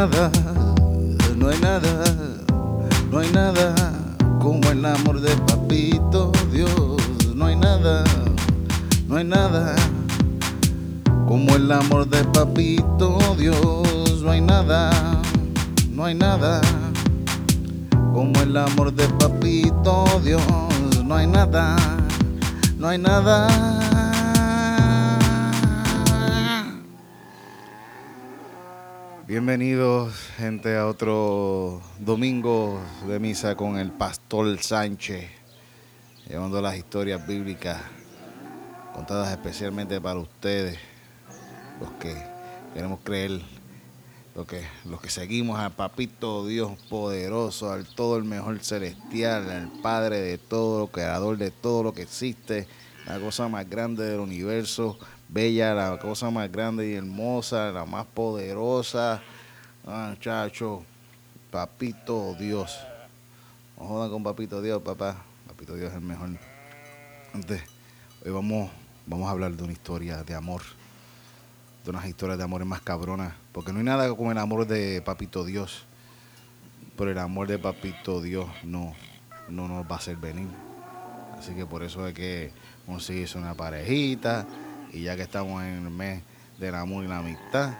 nada, Bienvenidos, gente, a otro domingo de misa con el Pastor Sánchez, llevando las historias bíblicas contadas especialmente para ustedes, los que queremos creer, los que, los que seguimos al Papito Dios poderoso, al todo el mejor celestial, al Padre de todo, creador de todo lo que existe, la cosa más grande del universo, bella, la cosa más grande y hermosa, la más poderosa. Ah, muchacho, papito Dios. No jodan con papito Dios, papá. Papito Dios es el mejor. Entonces, hoy vamos, vamos a hablar de una historia de amor. De unas historias de amor más cabronas. Porque no hay nada como el amor de papito Dios. Pero el amor de papito Dios no, no nos va a hacer venir. Así que por eso hay que conseguirse una parejita y ya que estamos en el mes del amor y la amistad,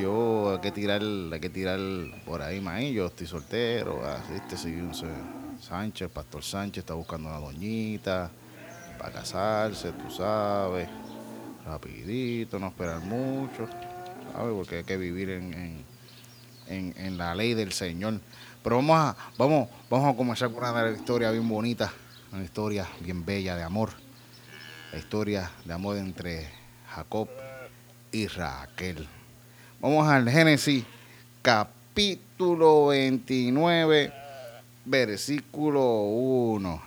yo hay que tirar, hay que tirar por ahí maíz, yo estoy soltero, así este Sánchez, Pastor Sánchez está buscando una doñita para casarse, tú sabes, rapidito, no esperar mucho, ¿sabes? Porque hay que vivir en, en, en, la ley del Señor. Pero vamos a, vamos, vamos a comenzar con una historia bien bonita, una historia bien bella de amor la historia de amor entre Jacob y Raquel. Vamos al Génesis capítulo 29, versículo 1.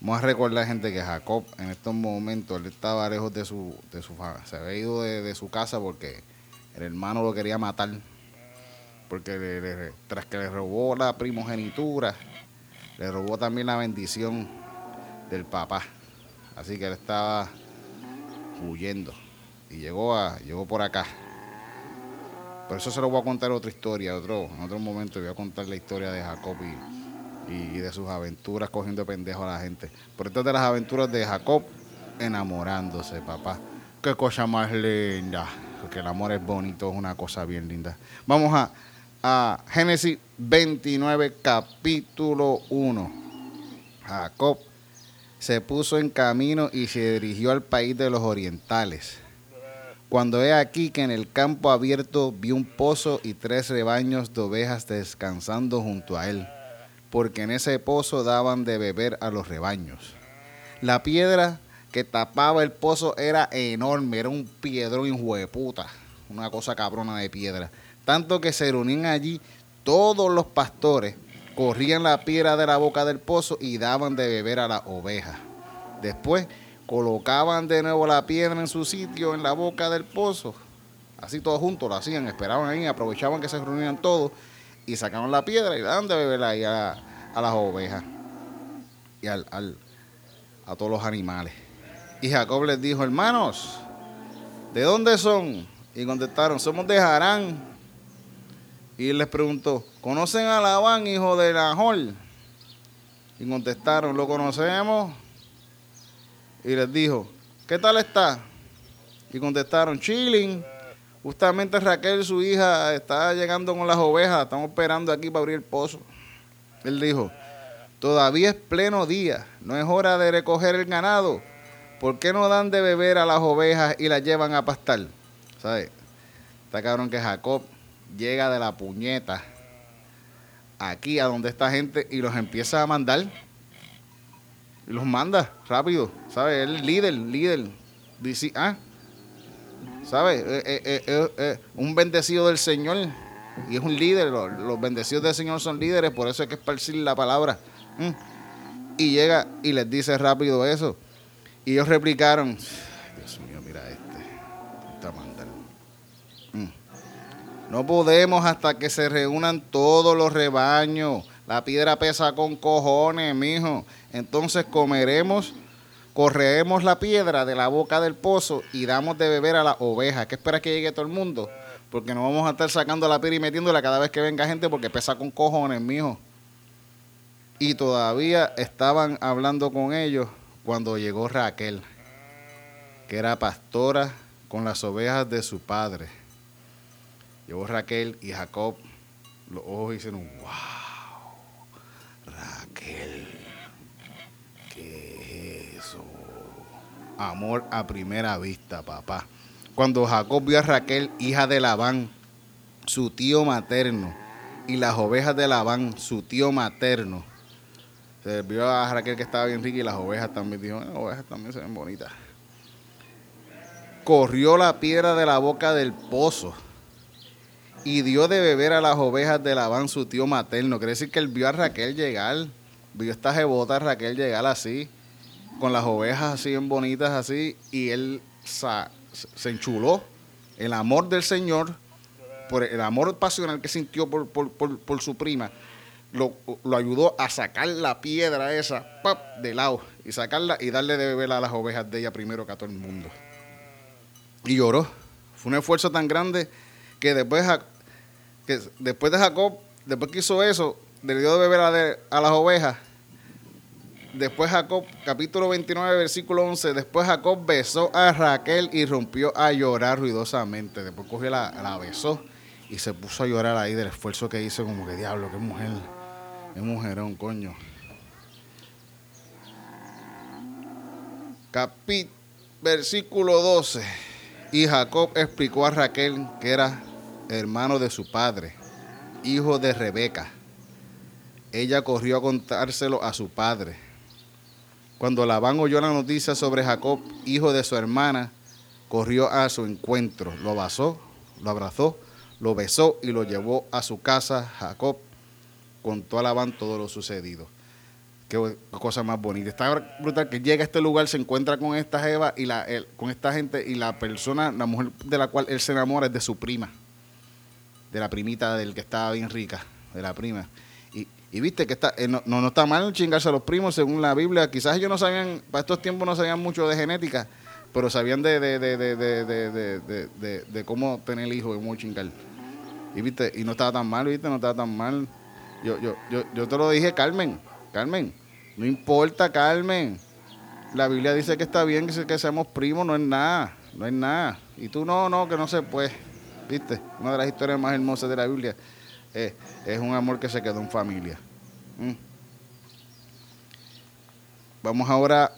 Vamos a recordar, gente, que Jacob en estos momentos él estaba lejos de su, de su se había ido de, su casa porque el hermano lo quería matar. Porque tras que le robó la primogenitura, le robó también la bendición del papá. Así que él estaba huyendo y llegó, a, llegó por acá. Por eso se lo voy a contar otra historia, otro, en otro momento voy a contar la historia de Jacob y, de sus aventuras cogiendo pendejo a la gente. Por esto de las aventuras de Jacob enamorándose, papá. Qué cosa más linda. Porque el amor es bonito, es una cosa bien linda. Vamos a, a Génesis 29, capítulo 1. Jacob se puso en camino y se dirigió al país de los orientales. Cuando he aquí que en el campo abierto vi un pozo y tres rebaños de ovejas descansando junto a él, porque en ese pozo daban de beber a los rebaños. La piedra que tapaba el pozo era enorme, era un piedrón puta, una cosa cabrona de piedra. Tanto que se reunían allí todos los pastores corrían la piedra de la boca del pozo y daban de beber a las ovejas. Después colocaban de nuevo la piedra en su sitio en la boca del pozo. Así todos juntos lo hacían, esperaban ahí, aprovechaban que se reunían todos y sacaban la piedra y daban de beber ahí a, las ovejas y al, a todos los animales. Y Jacob les dijo, hermanos, ¿de dónde son? Y contestaron, somos de Harán. Y les preguntó, ¿conocen a Labán, hijo de Nahor? Y contestaron, lo conocemos. Y les dijo, ¿qué tal está? Y contestaron, chilling. Justamente Raquel, su hija, está llegando con las ovejas. Estamos esperando aquí para abrir el pozo. Él dijo, todavía es pleno día. No es hora de recoger el ganado. ¿Por qué no dan de beber a las ovejas y las llevan a pastar? ¿Sabes? Está cabrón que Jacob llega de la puñeta aquí a donde esta gente y los empieza a mandar. Y los manda rápido, ¿sabes? Él es líder, líder. Dice, ah, ¿sabes? Eh, eh, eh, un bendecido del Señor y es un líder. Los, bendecidos del Señor son líderes, por eso hay que esparcir la palabra. Mm. Y llega y les dice rápido eso. Y ellos replicaron, No podemos hasta que se reúnan todos los rebaños. La piedra pesa con cojones, mijo. Entonces comeremos, correremos la piedra de la boca del pozo y damos de beber a las ovejas. ¿Qué espera que llegue todo el mundo? Porque no vamos a estar sacando la piedra y metiéndola cada vez que venga gente porque pesa con cojones, mijo. Y todavía estaban hablando con ellos cuando llegó Raquel, que era pastora con las ovejas de su padre. Llegó Raquel y Jacob, los ojos hicieron, wow, Raquel, ¿qué es eso? Amor a primera vista, papá. Cuando Jacob vio a Raquel, hija de Labán, su tío materno, y las ovejas de Labán, su tío materno, se vio a Raquel que estaba bien rica y las ovejas también. Dijo, las ovejas también se ven bonitas. Corrió la piedra de la boca del pozo y dio de beber a las ovejas de Labán, su tío materno. Quiere decir que él vio a Raquel llegar, vio esta jebota Raquel llegar así, con las ovejas así bien bonitas así, y él se enchuló. El amor del Señor, por el amor pasional que sintió por, por su prima, lo, ayudó a sacar la piedra esa ¡pap! de lado y sacarla y darle de beber a las ovejas de ella primero que a todo el mundo. Y lloró. Fue un esfuerzo tan grande que después, que después de Jacob, después que hizo eso, le dio de beber a, a las ovejas. Después Jacob, capítulo 29, versículo 11, después Jacob besó a Raquel y rompió a llorar ruidosamente. Después cogió la, la besó y se puso a llorar ahí del esfuerzo que hizo, como que diablo, qué mujer. Es mujerón, coño. Capit, versículo 12. Y Jacob explicó a Raquel que era hermano de su padre, hijo de Rebeca. Ella corrió a contárselo a su padre. Cuando Labán oyó la noticia sobre Jacob, hijo de su hermana, corrió a su encuentro, lo basó, lo abrazó, lo besó y lo llevó a su casa. Jacob contó a Labán todo lo sucedido. Qué cosa más bonita. Está brutal que llega a este lugar, se encuentra con esta jeva y la, con esta gente y la persona, la mujer de la cual él se enamora es de su prima, de la primita del que estaba bien rica, de la prima. Y, y viste que está, eh, no, no, está mal chingarse a los primos según la Biblia. Quizás ellos no sabían, para estos tiempos no sabían mucho de genética, pero sabían de, de, de, de cómo tener hijos y cómo chingar. Y viste, y no estaba tan mal, viste, no estaba tan mal. Yo, yo, yo, yo te lo dije, Carmen, Carmen, no importa, Carmen. La Biblia dice que está bien que seamos primos, no es nada, no es nada. Y tú no, no, que no se puede. ¿Viste? Una de las historias más hermosas de la Biblia es, es un amor que se quedó en familia. ¿Mm? Vamos ahora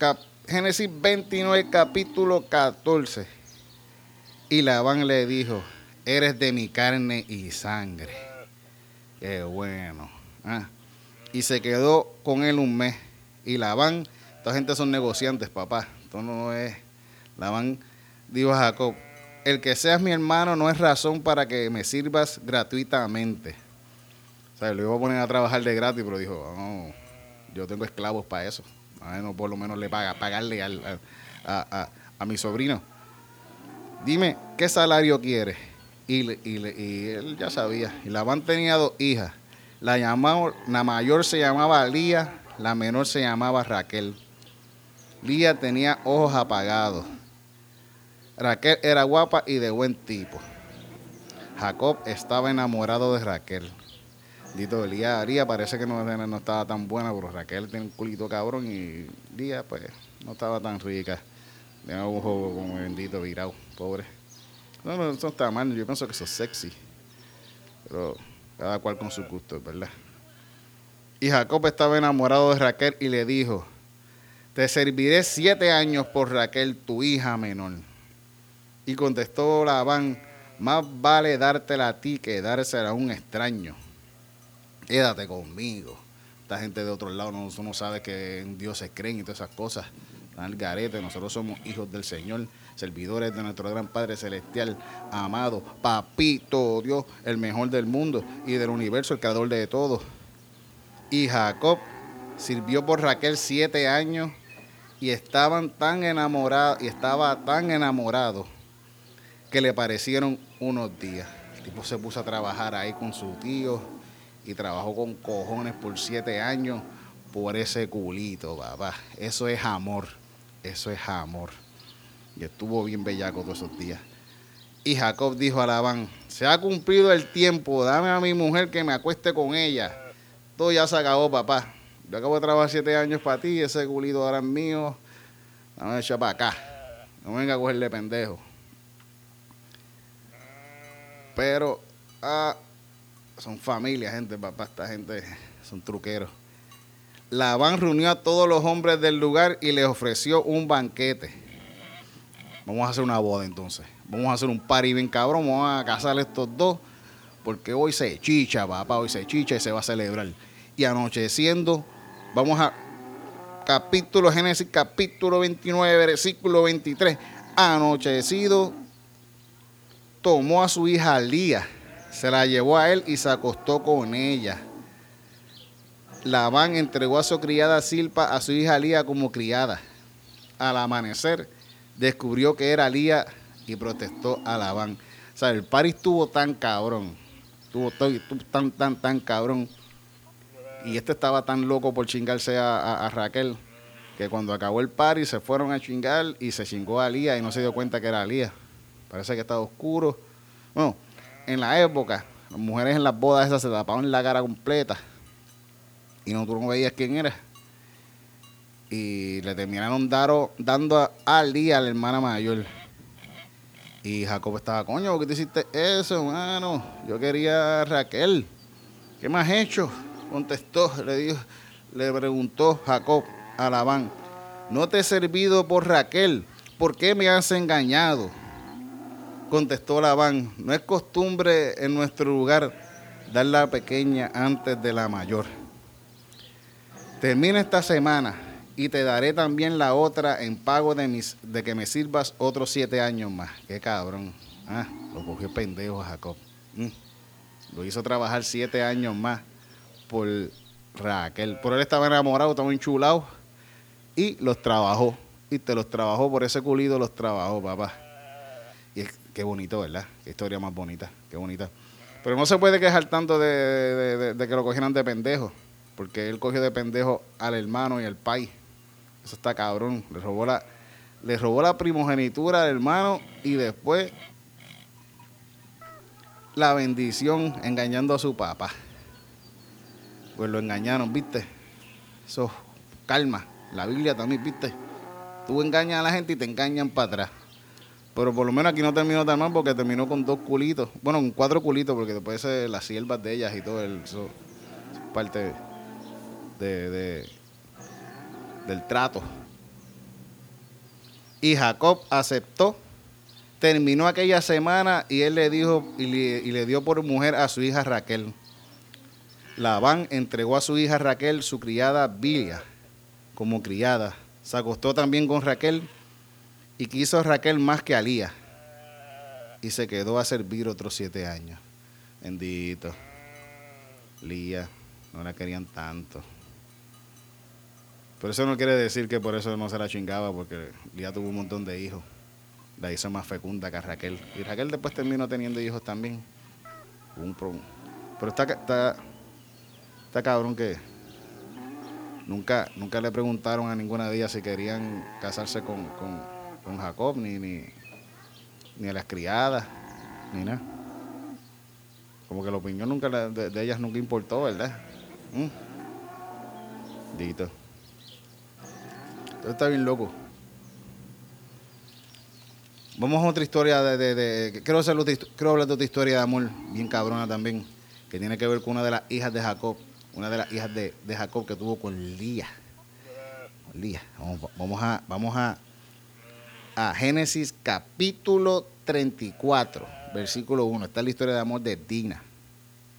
a Génesis 29, capítulo 14. Y Labán le dijo, eres de mi carne y sangre Qué bueno. Ah. Y se quedó con él un mes. Y Labán, esta gente son negociantes, papá. Esto no es. Labán dijo a Jacob: El que seas mi hermano no es razón para que me sirvas gratuitamente. O sea, lo iba a poner a trabajar de gratis, pero dijo: No, yo tengo esclavos para eso. no por lo menos le paga, pagarle al, a, a mi sobrino. Dime, ¿qué salario quieres? Y, él ya sabía. Y Labán tenía dos hijas. La, la mayor se llamaba Lía, la menor se llamaba Raquel. Lía tenía ojos apagados. Raquel era guapa y de buen tipo. Jacob estaba enamorado de Raquel. Dito, Lía, Lía parece que no, estaba tan buena, pero Raquel tiene un culito cabrón y Lía pues no estaba tan rica. Tenía un ojo como bendito virado, pobre. No, no, eso está mal. Yo pienso que eso es sexy. Pero cada cual con su gusto, ¿verdad? Y Jacob estaba enamorado de Raquel y le dijo, te serviré siete años por Raquel, tu hija menor. Y contestó Labán, más vale dártela a ti que dársela a un extraño. Quédate conmigo. Esta gente de otro lado no, no sabe que en Dios se creen y todas esas cosas. Están al garete, nosotros somos hijos del Señor servidores de nuestro gran Padre Celestial, amado, papito Dios, el mejor del mundo y del universo, el creador de todo. Y Jacob sirvió por Raquel siete años y estaban tan enamorados, y estaba tan enamorado que le parecieron unos días. El tipo se puso a trabajar ahí con su tío y trabajó con cojones por siete años por ese culito, papá. Eso es amor. Eso es amor y estuvo bien bellaco todos esos días. Y Jacob dijo a Labán, se ha cumplido el tiempo, dame a mi mujer que me acueste con ella. Todo ya se acabó, papá. Yo acabo de trabajar siete años para ti, ese culito ahora es mío. Dame echar para acá. No venga a cogerle pendejo. Pero ah, son familia, gente, papá. Esta gente son truqueros. Labán reunió a todos los hombres del lugar y les ofreció un banquete. Vamos a hacer una boda entonces. Vamos a hacer un party bien cabrón. Vamos a casar estos dos. Porque hoy se chicha, papá. Hoy se chicha y se va a celebrar. Y anocheciendo, vamos a capítulo Génesis, capítulo 29, versículo 23. Anochecido, tomó a su hija Lía, se la llevó a él y se acostó con ella. Labán entregó a su criada Silpa a su hija Lía como criada. Al amanecer, descubrió que era Lía y protestó a Labán. O sea, el pari estuvo tan cabrón. Estuvo, tan, tan, tan cabrón. Y este estaba tan loco por chingarse a, Raquel que cuando acabó el party se fueron a chingar y se chingó a Lía y no se dio cuenta que era Lía. Parece que estaba oscuro. Bueno, en la época, las mujeres en las bodas esas se tapaban la cara completa y no, tú no veías quién era. Y le terminaron dando a, Ali, a la hermana mayor. Y Jacob estaba, coño, ¿por qué te hiciste eso, hermano? Yo quería a Raquel. ¿Qué has hecho? Contestó, le dijo, le preguntó Jacob a Labán. No te he servido por Raquel. ¿Por qué me has engañado? Contestó Labán. No es costumbre en nuestro lugar dar la pequeña antes de la mayor. Termina esta semana y te daré también la otra en pago de, mis, de que me sirvas otros siete años más. Qué cabrón. Ah, lo cogió pendejo Jacob. Mm. Lo hizo trabajar siete años más por Raquel. Por él estaba enamorado, estaba enchulado. Y los trabajó. Y te los trabajó, por ese culido los trabajó, papá. Qué bonito, ¿verdad? Qué historia más bonita, qué bonita. Pero no se puede quejar tanto de, de que lo cogieran de pendejo. Porque él cogió de pendejo al hermano y al pai. Eso está cabrón. Le robó la, le robó la primogenitura al hermano y después la bendición engañando a su papá. Pues lo engañaron, ¿viste? Eso, calma. La Biblia también, ¿viste? Tú engañas a la gente y te engañan para atrás. Pero por lo menos aquí no terminó tan mal porque terminó con dos culitos. Bueno, con cuatro culitos porque después las siervas de ellas y todo eso, es parte de, del trato. Y Jacob aceptó. Terminó aquella semana y él le dijo y le, dio por mujer a su hija Raquel. Labán entregó a su hija Raquel su criada Bilia como criada. Se acostó también con Raquel y quiso Raquel más que a Lía. Y se quedó a servir otros siete años. Bendito. Lía, no la querían tanto. Pero eso no quiere decir que por eso no se la chingaba, porque ya tuvo un montón de hijos. La hizo más fecunda que Raquel. Y Raquel después terminó teniendo hijos también. Un Pero está, está, está cabrón que nunca, nunca le preguntaron a ninguna de ellas si querían casarse con, Jacob, ni, ni, a las criadas, ni nada. Como que la opinión nunca de, ellas nunca importó, ¿verdad? ¿Mm? Dito está bien loco. Vamos a otra historia de... de, quiero, hacer hablar de otra historia de amor bien cabrona también, que tiene que ver con una de las hijas de Jacob, una de las hijas de, Jacob que tuvo con Lía. Lía. Vamos, a, vamos a, a Génesis capítulo 34, versículo 1. Está la historia de amor de Dina.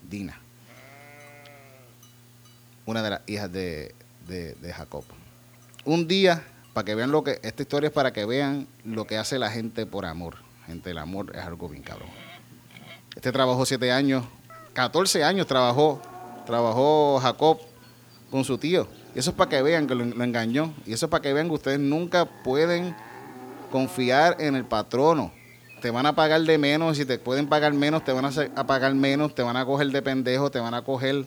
Dina. Una de las hijas de, de Jacob un día, para que vean lo que, esta historia es para que vean lo que hace la gente por amor. Gente, el amor es algo bien cabrón. Este trabajó siete años, 14 años trabajó, trabajó Jacob con su tío. Y eso es para que vean que lo, engañó. Y eso es para que vean que ustedes nunca pueden confiar en el patrono. Te van a pagar de menos, si te pueden pagar menos, te van a, pagar menos, te van a coger de pendejo, te van a coger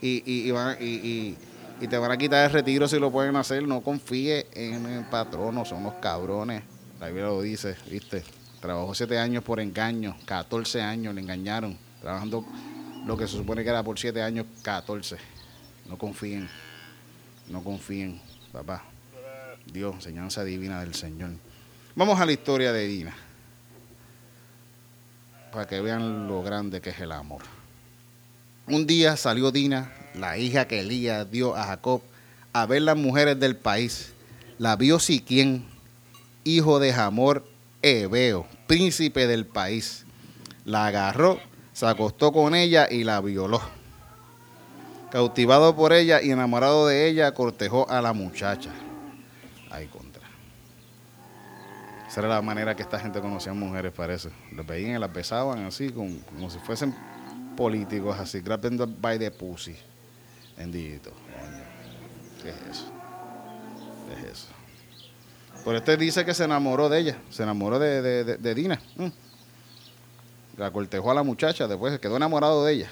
y, y, y te van a quitar el retiro si lo pueden hacer. No confíe en el patrono, son los cabrones. La Biblia lo dice, ¿viste? Trabajó siete años por engaño, 14 años le engañaron, trabajando lo que se supone que era por siete años, 14. No confíen, no confíen, papá. Dios, enseñanza divina del Señor. Vamos a la historia de Dina, para que vean lo grande que es el amor. Un día salió Dina, la hija que Elías dio a Jacob, a ver las mujeres del país. La vio Siquien, hijo de Jamor Ebeo, príncipe del país. La agarró, se acostó con ella y la violó. Cautivado por ella y enamorado de ella, cortejó a la muchacha. Ay, contra. Esa era la manera que esta gente conocía a mujeres, parece. Las veían y las besaban así, como, como si fuesen políticos, así, grabbing by the pussy. Bendito, ¿Qué es eso? ¿Qué es eso? Por este dice que se enamoró de ella, se enamoró de, Dina. Mm. La cortejó a la muchacha, después se quedó enamorado de ella.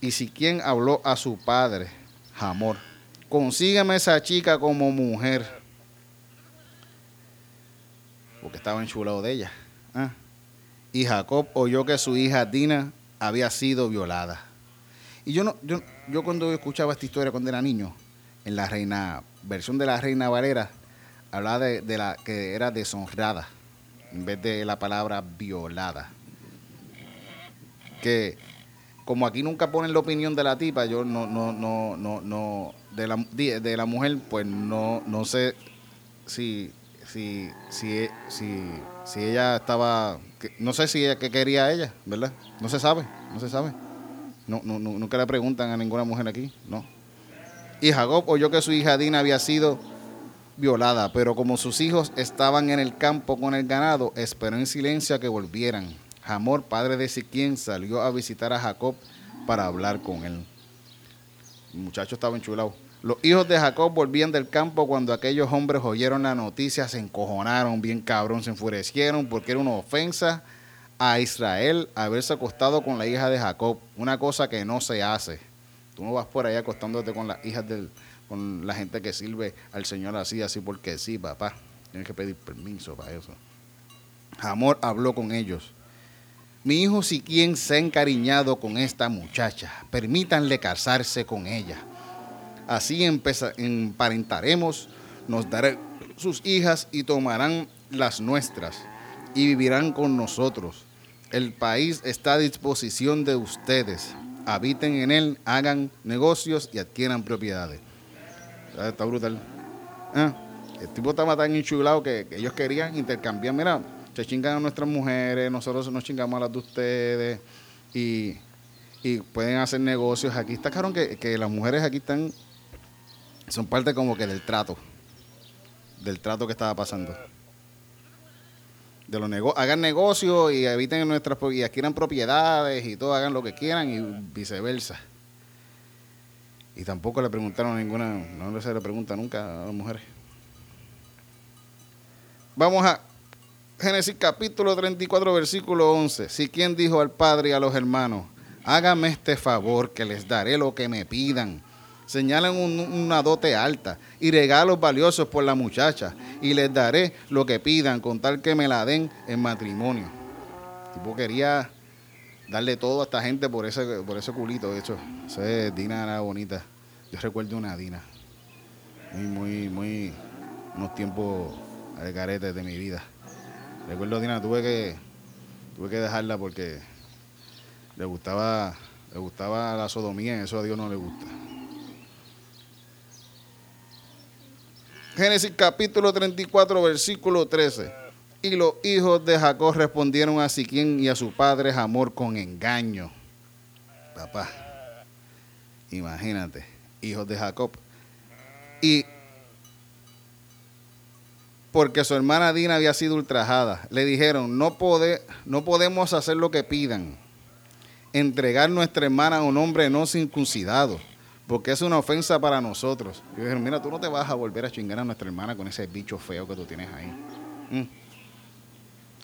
Y si quien habló a su padre, Amor, consígame esa chica como mujer. Porque estaba enchulado de ella. ¿ah? Y Jacob oyó que su hija Dina había sido violada. Y yo no, yo, yo cuando escuchaba esta historia cuando era niño, en la reina, versión de la reina Valera, hablaba de, la que era deshonrada, en vez de la palabra violada. Que como aquí nunca ponen la opinión de la tipa, yo no, no, no, no, no, de la, de la mujer, pues no, no sé si, si, si, si, si ella estaba, no sé si ella, qué quería ella, ¿verdad? No se sabe, no se sabe. No, no, nunca le preguntan a ninguna mujer aquí, no. Y Jacob oyó que su hija Dina había sido violada, pero como sus hijos estaban en el campo con el ganado, esperó en silencio a que volvieran. Hamor, padre de Siquien, salió a visitar a Jacob para hablar con él. El muchacho estaba enchulado. Los hijos de Jacob volvían del campo cuando aquellos hombres oyeron la noticia, se encojonaron bien cabrón, se enfurecieron porque era una ofensa a Israel haberse acostado con la hija de Jacob, una cosa que no se hace. Tú no vas por ahí acostándote con las hijas del, con la gente que sirve al Señor así, así porque sí, papá. Tienes que pedir permiso para eso. Amor habló con ellos. Mi hijo si quien se ha encariñado con esta muchacha, permítanle casarse con ella. Así emparentaremos, nos darán sus hijas y tomarán las nuestras y vivirán con nosotros. El país está a disposición de ustedes. Habiten en él, hagan negocios y adquieran propiedades. Está brutal. Ah, el tipo estaba tan enchulado que, ellos querían intercambiar. Mira, se chingan a nuestras mujeres, nosotros nos chingamos a las de ustedes y, pueden hacer negocios. Aquí está claro que las mujeres aquí están, son parte como que del trato, del trato que estaba pasando de los negocios, hagan negocios y eviten nuestras y adquieran propiedades y todo, hagan lo que quieran y viceversa. Y tampoco le preguntaron ninguna, no se le pregunta nunca a las mujeres. Vamos a Génesis capítulo 34, versículo 11. Si quien dijo al padre y a los hermanos, hágame este favor que les daré lo que me pidan señalan una dote alta y regalos valiosos por la muchacha y les daré lo que pidan con tal que me la den en matrimonio. tipo quería darle todo a esta gente por ese, por ese culito. De hecho, esa Dina era bonita. Yo recuerdo una Dina. Muy, muy, muy, unos tiempos de carete de mi vida. Recuerdo Dina, tuve que, tuve que dejarla porque le gustaba, le gustaba la sodomía y eso a Dios no le gusta. Génesis capítulo 34, versículo 13. Y los hijos de Jacob respondieron a Siquín y a su padre Amor con engaño. Papá, imagínate, hijos de Jacob. Y porque su hermana Dina había sido ultrajada, le dijeron, no, no podemos hacer lo que pidan, entregar nuestra hermana a un hombre no circuncidado porque es una ofensa para nosotros. Y dijeron, mira, tú no te vas a volver a chingar a nuestra hermana con ese bicho feo que tú tienes ahí. Mm.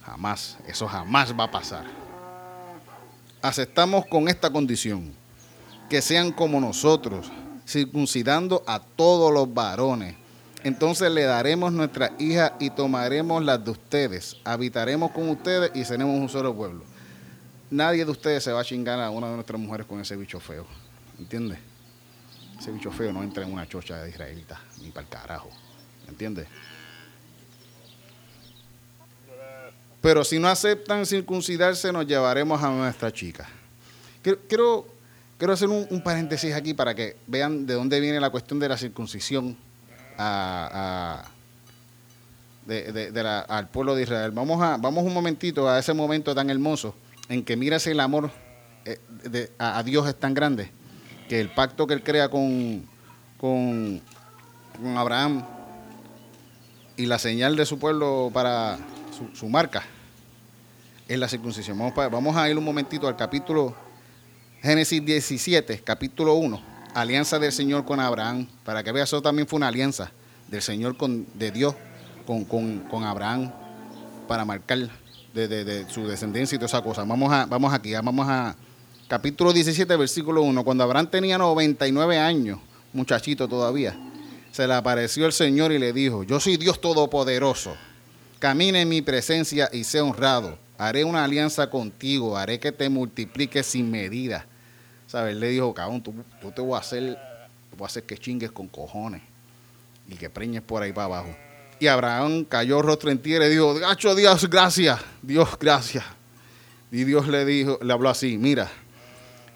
Jamás, eso jamás va a pasar. Aceptamos con esta condición, que sean como nosotros, circuncidando a todos los varones Entonces le daremos nuestra hija y tomaremos las de ustedes. Habitaremos con ustedes y seremos un solo pueblo. Nadie de ustedes se va a chingar a una de nuestras mujeres con ese bicho feo. ¿Entiendes? Ese bicho feo no entra en una chocha de israelita, ni para el carajo. ¿Entiendes? Pero si no aceptan circuncidarse, nos llevaremos a nuestra chica. Quiero, quiero, hacer un, paréntesis aquí para que vean de dónde viene la cuestión de la circuncisión al pueblo de Israel. Vamos, a, vamos un momentito a ese momento tan hermoso en que miras el amor eh, a, Dios es tan grande que el pacto que él crea con, con, Abraham y la señal de su pueblo para su, marca es la circuncisión. Vamos, vamos a ir un momentito al capítulo Génesis 17, capítulo 1, alianza del Señor con Abraham, para que veas, eso también fue una alianza del Señor con, de Dios con, con, con Abraham para marcar de, su descendencia y toda esa cosa. Vamos, a, vamos aquí, vamos a capítulo 17, versículo 1. Cuando Abraham tenía 99 años, muchachito todavía, se le apareció el Señor y le dijo, yo soy Dios Todopoderoso, camine en mi presencia y sea honrado. Haré una alianza contigo, haré que te multipliques sin medida. ¿Sabes? Le dijo, cabrón, tú, te voy a hacer, voy a hacer que chingues con cojones y que preñes por ahí para abajo. Y Abraham cayó rostro en tierra y dijo, gacho Dios, gracias, Dios, gracias. Y Dios le dijo, le habló así, mira,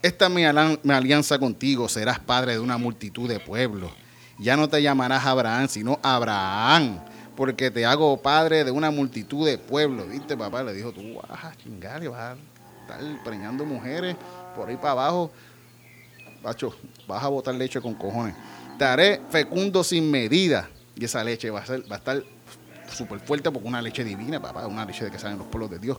esta es mi, alianza contigo, serás padre de una multitud de pueblos. Ya no te llamarás Abraham, sino Abraham, porque te hago padre de una multitud de pueblos. ¿Viste, papá? Le dijo, tú vas a chingar y vas a estar preñando mujeres por ahí para abajo. Bacho, vas a botar leche con cojones. Te haré fecundo sin medida y esa leche va a, ser, va a estar súper fuerte porque una leche divina, papá, una leche de que salen los pueblos de Dios.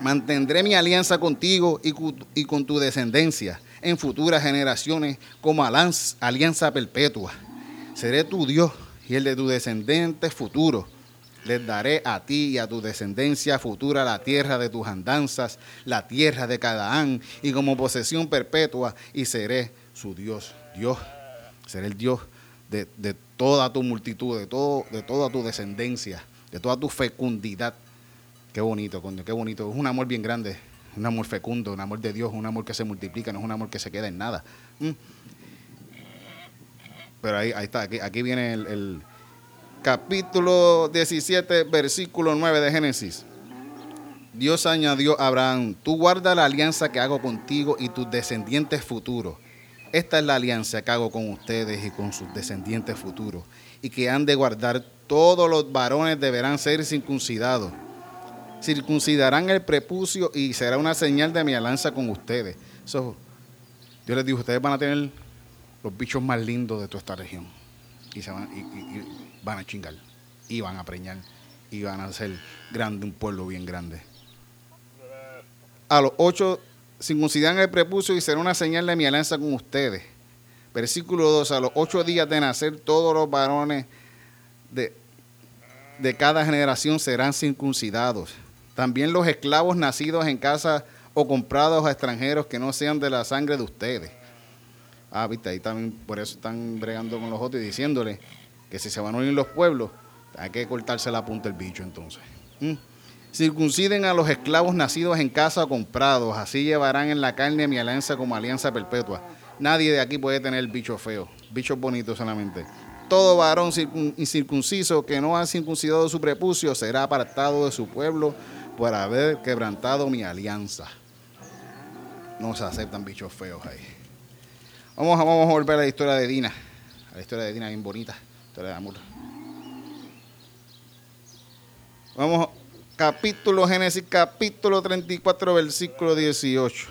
Mantendré mi alianza contigo y, con tu descendencia en futuras generaciones como alianza perpetua. Seré tu Dios y el de tu descendiente futuro. Les daré a ti y a tu descendencia futura la tierra de tus andanzas, la tierra de Cadaán, y como posesión perpetua, y seré su Dios. Dios, seré el Dios de, de toda tu multitud, de, todo, de toda tu descendencia, de toda tu fecundidad. Qué bonito, coño, qué bonito. Es un amor bien grande, un amor fecundo, un amor de Dios, un amor que se multiplica, no es un amor que se queda en nada. Mm. Pero ahí, está, aquí, aquí viene el, el capítulo 17, versículo 9 de Génesis. Dios añadió a Abraham, tú guarda la alianza que hago contigo y tus descendientes futuros esta es la alianza que hago con ustedes y con sus descendientes futuros, y que han de guardar todos los varones deberán ser circuncidados. Circuncidarán el prepucio y será una señal de mi alianza con ustedes. Yo les digo, ustedes van a tener los bichos más lindos de toda esta región. Y, se van, y van a chingar, y van a preñar, y van a ser grande, un pueblo bien grande. A los ocho circuncidarán el prepucio y será una señal de mi alianza con ustedes. Versículo 2, a los ocho días de nacer todos los varones de, de cada generación serán circuncidados. También los esclavos nacidos en casa o comprados a extranjeros que no sean de la sangre de ustedes. Ah, viste, ahí también por eso están bregando con los otros y diciéndole que si se van a unir los pueblos, hay que cortarse la punta del bicho entonces. ¿Mm? Circunciden a los esclavos nacidos en casa o comprados, así llevarán en la carne mi alianza como alianza perpetua. Nadie de aquí puede tener bicho feo, bichos bonitos solamente. Todo varón incircunciso que no ha circuncidado su prepucio será apartado de su pueblo por haber quebrantado mi alianza. No se aceptan bichos feos ahí. Vamos, vamos a volver a la historia de Dina. A la historia de Dina bien bonita. Historia de amor. Vamos capítulo Génesis, capítulo 34, versículo 18.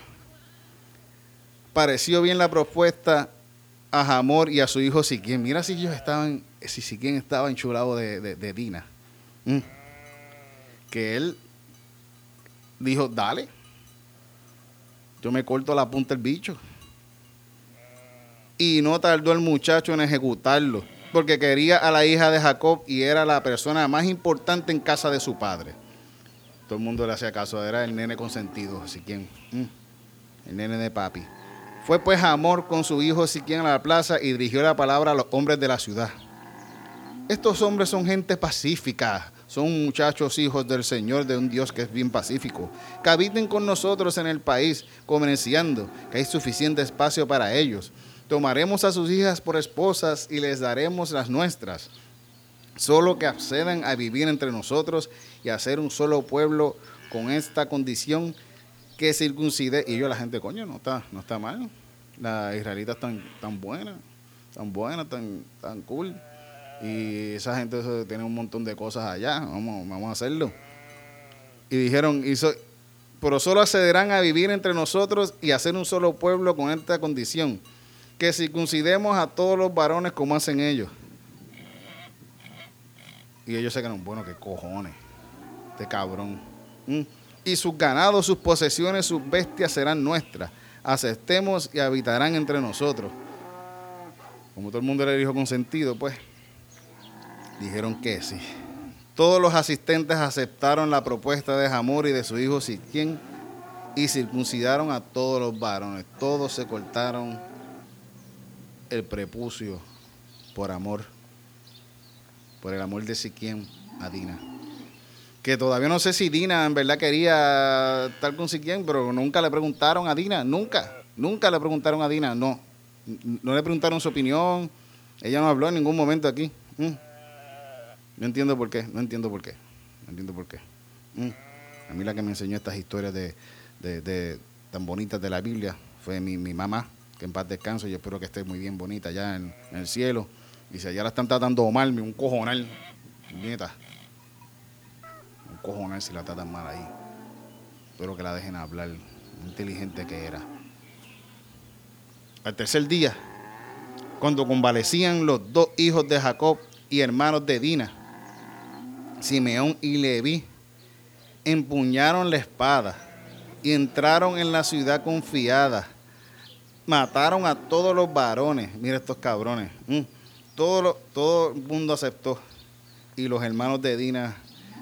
Pareció bien la propuesta a Jamor y a su hijo Siquien. Mira si ellos estaban, si Siquien estaba enchulado de, de, Dina. Mm. Que él dijo, dale, yo me corto la punta del bicho. Y no tardó el muchacho en ejecutarlo, porque quería a la hija de Jacob y era la persona más importante en casa de su padre. Todo el mundo le hacía caso, era el nene consentido, Siquien. Mm, el nene de papi. Fue pues Amor con su hijo Siquien a la plaza y dirigió la palabra a los hombres de la ciudad. Estos hombres son gente pacífica, son muchachos hijos del Señor, de un Dios que es bien pacífico, que habiten con nosotros en el país, comerciando, que hay suficiente espacio para ellos. Tomaremos a sus hijas por esposas y les daremos las nuestras. Solo que accedan a vivir entre nosotros y a ser un solo pueblo con esta condición que circuncide. Y yo la gente, coño, no está, no está mal. Las israelitas están tan buenas, tan buenas, tan, tan cool. Y esa gente tiene un montón de cosas allá. Vamos, vamos a hacerlo. Y dijeron, pero solo accederán a vivir entre nosotros y a ser un solo pueblo con esta condición. Que circuncidemos a todos los varones como hacen ellos. Y ellos se quedan, bueno, qué cojones. Este cabrón. Y sus ganados, sus posesiones, sus bestias serán nuestras. Aceptemos y habitarán entre nosotros. Como todo el mundo le dijo con sentido, pues dijeron que sí. Todos los asistentes aceptaron la propuesta de Hamor y de su hijo Siquien y circuncidaron a todos los varones. Todos se cortaron el prepucio por amor, por el amor de Siquien a Dina. Que todavía no sé si Dina en verdad quería estar con Siquien, pero nunca le preguntaron a Dina, nunca, nunca le preguntaron a Dina, no. No le preguntaron su opinión, ella no habló en ningún momento aquí. Mm. No entiendo por qué, no entiendo por qué, no entiendo por qué. Mm. A mí la que me enseñó estas historias de, tan bonitas de la Biblia fue mi, mamá, que en paz descanso, yo espero que esté muy bien bonita allá en, el cielo. Y si allá la están tratando mal, un cojonal, nieta, un cojonal si la tratan mal ahí. Espero que la dejen hablar, inteligente que era. Al tercer día, cuando convalecían los dos hijos de Jacob y hermanos de Dina, Simeón y Leví empuñaron la espada y entraron en la ciudad confiada. Mataron a todos los varones. Mira estos cabrones. Mm. Todo, todo el mundo aceptó. Y los hermanos de Dina,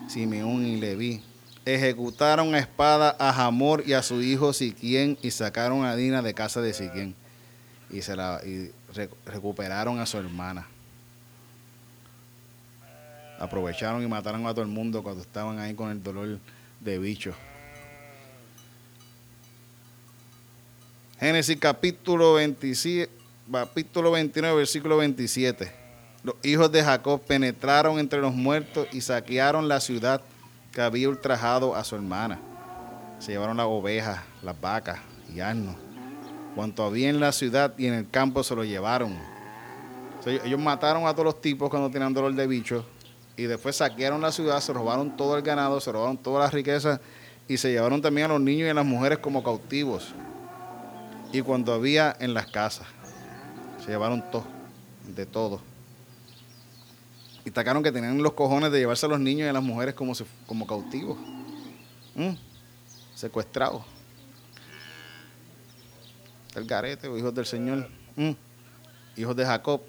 Simeón y Leví, ejecutaron a espada a Jamor y a su hijo Siquien y sacaron a Dina de casa de Siquien. Y, se la, y recuperaron a su hermana aprovecharon y mataron a todo el mundo cuando estaban ahí con el dolor de bicho. Génesis capítulo 27, capítulo 29, versículo 27. Los hijos de Jacob penetraron entre los muertos y saquearon la ciudad que había ultrajado a su hermana. Se llevaron las ovejas, las vacas y asnos. Cuanto había en la ciudad y en el campo se lo llevaron. ellos mataron a todos los tipos cuando tenían dolor de bicho y después saquearon la ciudad, se robaron todo el ganado, se robaron todas las riquezas y se llevaron también a los niños y a las mujeres como cautivos. Y cuando había en las casas, se llevaron todo, de todo. Y tacaron que tenían los cojones de llevarse a los niños y a las mujeres como, cautivos, ¿Mm? secuestrados. El garete, hijos del Señor, ¿Mm? hijos de Jacob.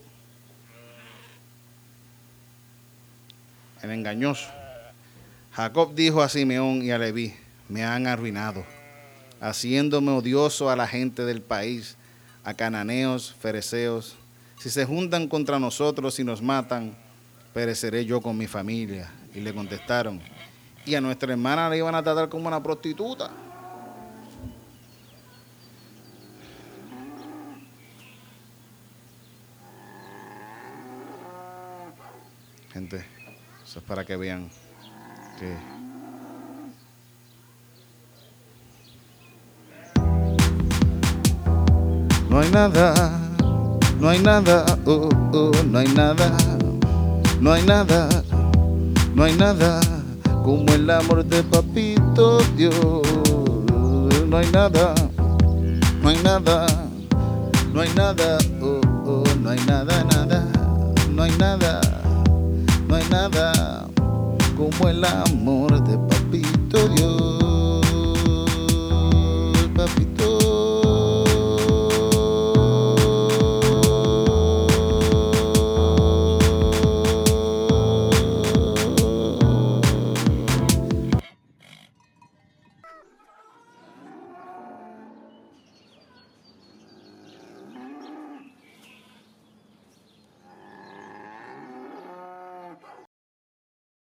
El engañoso. Jacob dijo a Simeón y a Leví, me han arruinado, haciéndome odioso a la gente del país, a cananeos, fereceos. Si se juntan contra nosotros y nos matan, pereceré yo con mi familia. Y le contestaron, y a nuestra hermana le iban a tratar como una prostituta. Gente, es para que vean que no hay nada, no hay nada, uh, uh, no hay nada, no hay nada, no hay nada como el amor de papito Dios. No hay nada, no hay nada, no hay nada, uh, uh no hay nada, nada, no hay nada no hay nada como el amor de papito Dios.